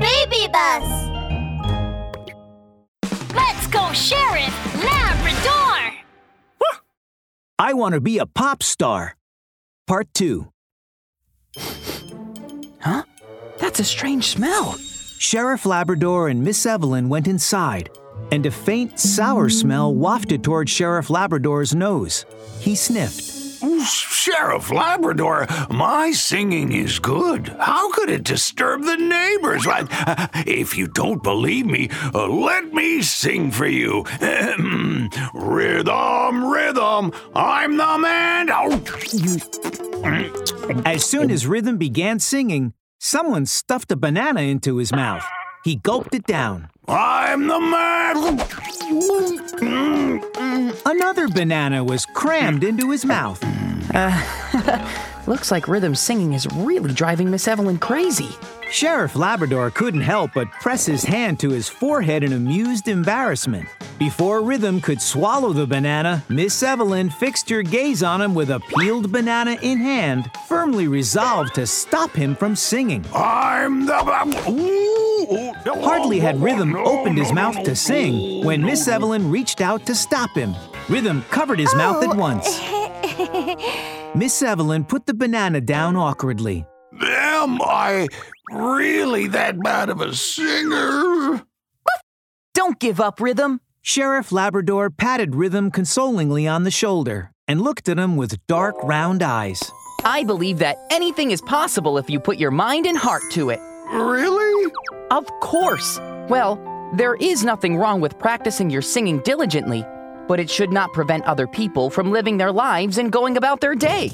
BabyBus. Let's go, Sheriff Labrador! I want to be a pop star. Part 2. Huh? That's a strange smell. Sheriff Labrador and Miss Evelyn went inside, and a faint sour smell wafted toward Sheriff Labrador's nose. He sniffed. Sheriff Labrador, my singing is good. How could it disturb the neighbors? Uh, If you don't believe me, uh, let me sing for you. rhythm, rhythm, I'm the man. As soon as Rhythm began singing, someone stuffed a banana into his mouth. He gulped it down. I'm the man. Another banana was crammed into his mouth. Uh, looks like rhythm singing is really driving Miss Evelyn crazy. Sheriff Labrador couldn't help but press his hand to his forehead in amused embarrassment. Before Rhythm could swallow the banana, Miss Evelyn fixed her gaze on him with a peeled banana in hand, firmly resolved to stop him from singing. I'm the. Ooh, Hardly had Rhythm opened his mouth to sing when Miss Evelyn reached out to stop him. Rhythm covered his mouth at oh, once. Miss Evelyn put the banana down awkwardly. Am I really that bad of a singer? Don't give up, Rhythm. Sheriff Labrador patted Rhythm consolingly on the shoulder and looked at him with dark, round eyes. I believe that anything is possible if you put your mind and heart to it. Really? Of course. Well, there is nothing wrong with practicing your singing diligently, but it should not prevent other people from living their lives and going about their day.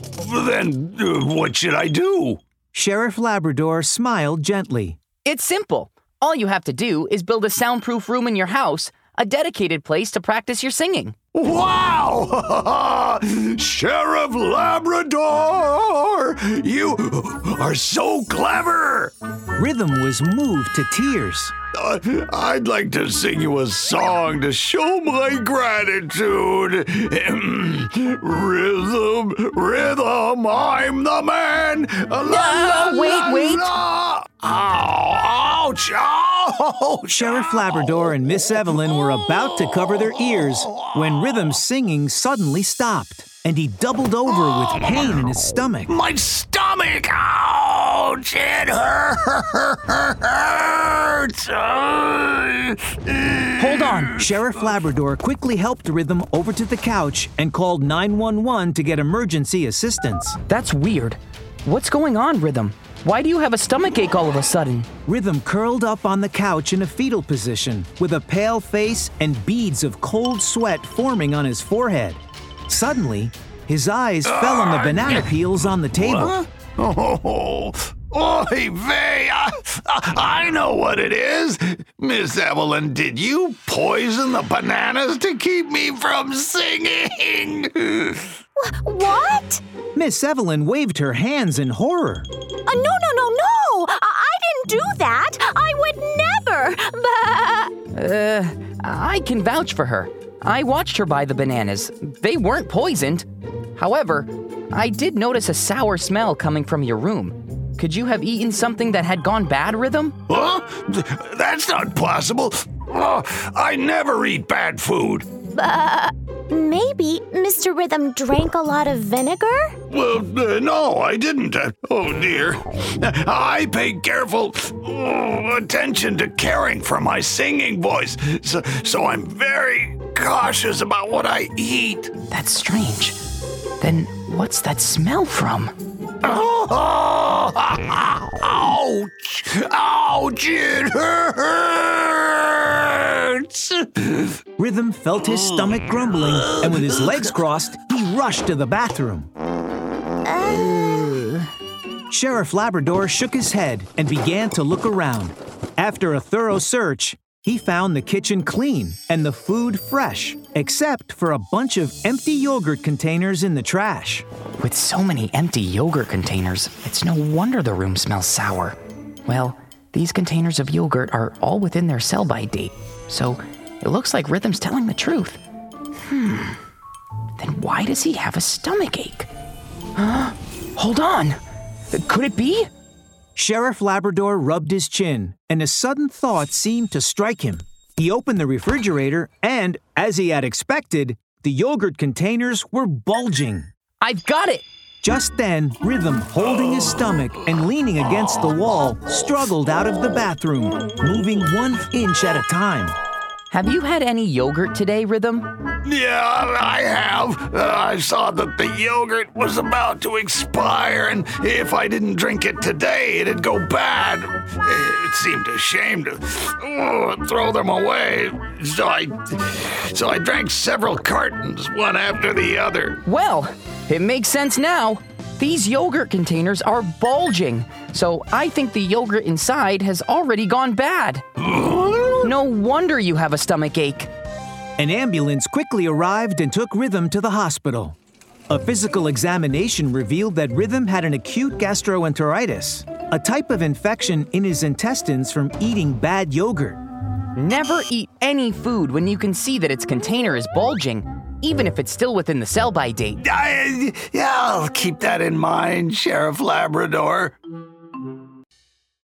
Then uh, what should I do? Sheriff Labrador smiled gently. It's simple. All you have to do is build a soundproof room in your house, a dedicated place to practice your singing. Wow! Sheriff Labrador! You are so clever! Rhythm was moved to tears. Uh, I'd like to sing you a song to show my gratitude. rhythm, rhythm, I'm the man. La, la, wait, la, wait. la. Ow, ouch, ouch. Sheriff Labrador and Miss Evelyn were about to cover their ears when Rhythm's singing suddenly stopped, and he doubled over with pain in his stomach. My stomach! Ouch! It hurts! Hold on. Sheriff Labrador quickly helped Rhythm over to the couch and called 911 to get emergency assistance. That's weird. What's going on, Rhythm? Why do you have a stomachache all of a sudden? Rhythm curled up on the couch in a fetal position with a pale face and beads of cold sweat forming on his forehead. Suddenly, his eyes fell on the banana peels on the table. Oh, oy vey! I, I know what it is. Miss Evelyn, did you poison the bananas to keep me from singing? What? Miss Evelyn waved her hands in horror. Uh, no, no, no, no! I, I didn't do that! I would never! Bah. Uh, I can vouch for her. I watched her buy the bananas. They weren't poisoned. However, I did notice a sour smell coming from your room. Could you have eaten something that had gone bad, Rhythm? Huh? That's not possible. Oh, I never eat bad food. Uh, Maybe Mr. Rhythm drank a lot of vinegar? Well, uh, no, I didn't. Uh, oh dear. I pay careful oh, attention to caring for my singing voice, so, so I'm very cautious about what I eat. That's strange. Then what's that smell from? Oh, ouch! Ouch! It hurts! Rhythm felt his stomach grumbling, and with his legs crossed, he rushed to the bathroom. Uh. Sheriff Labrador shook his head and began to look around. After a thorough search, he found the kitchen clean and the food fresh, except for a bunch of empty yogurt containers in the trash. With so many empty yogurt containers, it's no wonder the room smells sour. Well, these containers of yogurt are all within their sell by date, so it looks like Rhythm's telling the truth. Hmm. Then why does he have a stomach ache? Huh? Hold on. Could it be? Sheriff Labrador rubbed his chin, and a sudden thought seemed to strike him. He opened the refrigerator, and, as he had expected, the yogurt containers were bulging. I've got it! Just then, Rhythm, holding his stomach and leaning against the wall, struggled out of the bathroom, moving one inch at a time. Have you had any yogurt today, Rhythm? Yeah, I have. Uh, I saw that the yogurt was about to expire, and if I didn't drink it today, it'd go bad. It seemed a shame to uh, throw them away, so I, so I drank several cartons, one after the other. Well, it makes sense now. These yogurt containers are bulging, so I think the yogurt inside has already gone bad. No wonder you have a stomach ache. An ambulance quickly arrived and took Rhythm to the hospital. A physical examination revealed that Rhythm had an acute gastroenteritis, a type of infection in his intestines from eating bad yogurt. Never eat any food when you can see that its container is bulging, even if it's still within the sell by date. I, yeah, I'll keep that in mind, Sheriff Labrador.